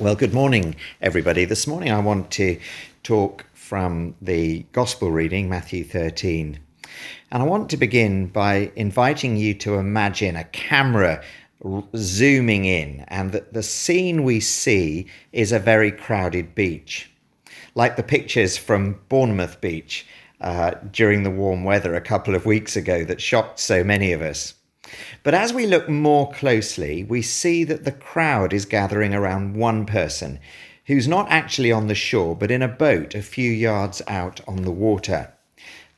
Well, good morning, everybody. This morning I want to talk from the Gospel reading, Matthew 13. And I want to begin by inviting you to imagine a camera zooming in, and that the scene we see is a very crowded beach. Like the pictures from Bournemouth Beach uh, during the warm weather a couple of weeks ago that shocked so many of us. But as we look more closely, we see that the crowd is gathering around one person who's not actually on the shore, but in a boat a few yards out on the water.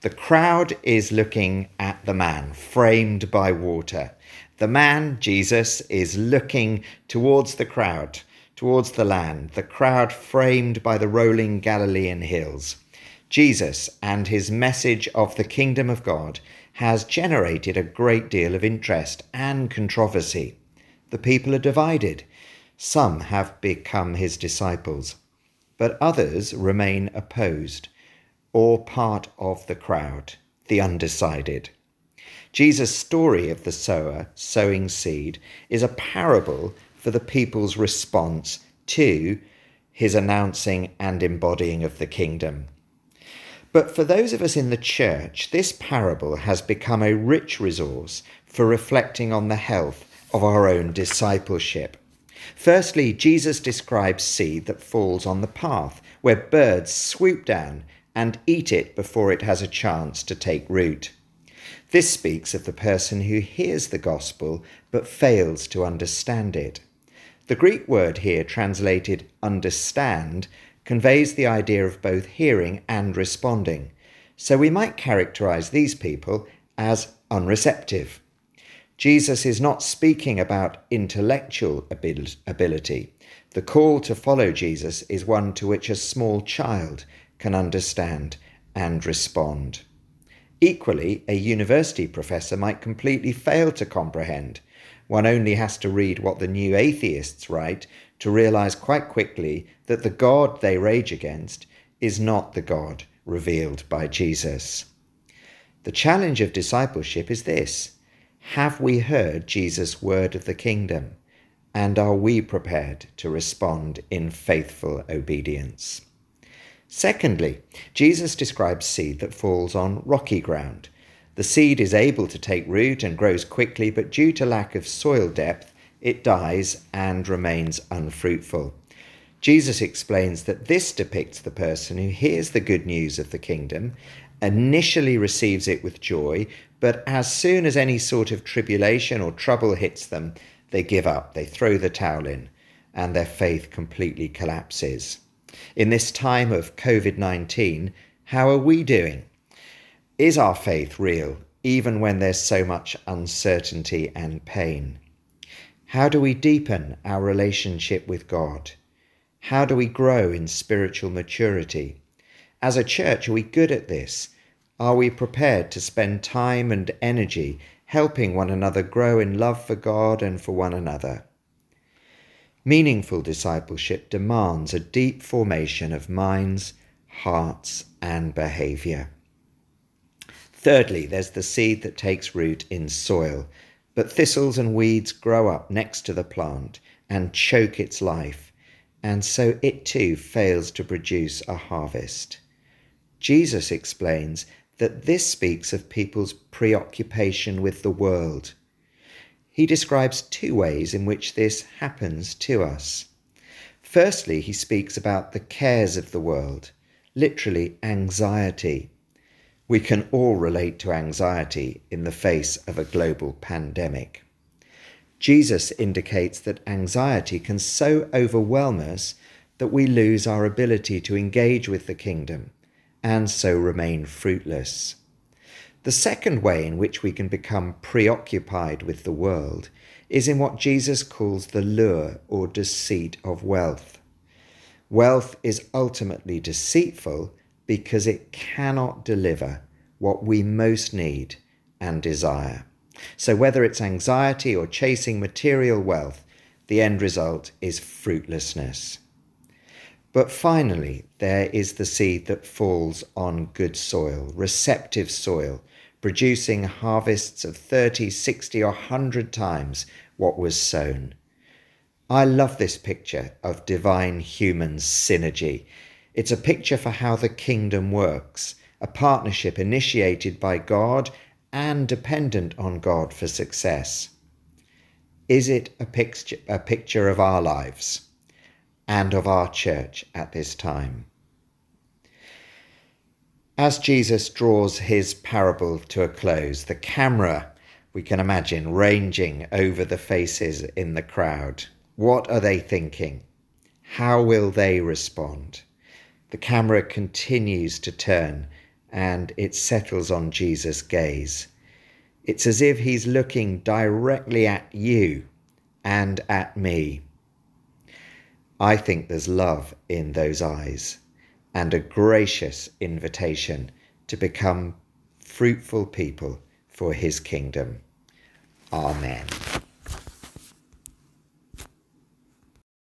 The crowd is looking at the man, framed by water. The man, Jesus, is looking towards the crowd, towards the land, the crowd framed by the rolling Galilean hills. Jesus and his message of the kingdom of God has generated a great deal of interest and controversy. The people are divided. Some have become his disciples, but others remain opposed or part of the crowd, the undecided. Jesus' story of the sower sowing seed is a parable for the people's response to his announcing and embodying of the kingdom. But for those of us in the church, this parable has become a rich resource for reflecting on the health of our own discipleship. Firstly, Jesus describes seed that falls on the path, where birds swoop down and eat it before it has a chance to take root. This speaks of the person who hears the gospel but fails to understand it. The Greek word here, translated understand, conveys the idea of both hearing and responding. So we might characterize these people as unreceptive. Jesus is not speaking about intellectual ability. The call to follow Jesus is one to which a small child can understand and respond. Equally, a university professor might completely fail to comprehend. One only has to read what the new atheists write to realize quite quickly that the God they rage against is not the God revealed by Jesus. The challenge of discipleship is this Have we heard Jesus' word of the kingdom? And are we prepared to respond in faithful obedience? Secondly, Jesus describes seed that falls on rocky ground. The seed is able to take root and grows quickly, but due to lack of soil depth, it dies and remains unfruitful. Jesus explains that this depicts the person who hears the good news of the kingdom, initially receives it with joy, but as soon as any sort of tribulation or trouble hits them, they give up, they throw the towel in, and their faith completely collapses. In this time of COVID 19, how are we doing? Is our faith real, even when there's so much uncertainty and pain? How do we deepen our relationship with God? How do we grow in spiritual maturity? As a church, are we good at this? Are we prepared to spend time and energy helping one another grow in love for God and for one another? Meaningful discipleship demands a deep formation of minds, hearts, and behaviour. Thirdly, there's the seed that takes root in soil, but thistles and weeds grow up next to the plant and choke its life, and so it too fails to produce a harvest. Jesus explains that this speaks of people's preoccupation with the world he describes two ways in which this happens to us. Firstly, he speaks about the cares of the world, literally anxiety. We can all relate to anxiety in the face of a global pandemic. Jesus indicates that anxiety can so overwhelm us that we lose our ability to engage with the kingdom and so remain fruitless. The second way in which we can become preoccupied with the world is in what Jesus calls the lure or deceit of wealth. Wealth is ultimately deceitful because it cannot deliver what we most need and desire. So, whether it's anxiety or chasing material wealth, the end result is fruitlessness. But finally, there is the seed that falls on good soil, receptive soil, producing harvests of 30, 60, or 100 times what was sown. I love this picture of divine human synergy. It's a picture for how the kingdom works, a partnership initiated by God and dependent on God for success. Is it a picture, a picture of our lives and of our church at this time? As Jesus draws his parable to a close, the camera, we can imagine, ranging over the faces in the crowd. What are they thinking? How will they respond? The camera continues to turn and it settles on Jesus' gaze. It's as if he's looking directly at you and at me. I think there's love in those eyes and a gracious invitation to become fruitful people for his kingdom. Amen.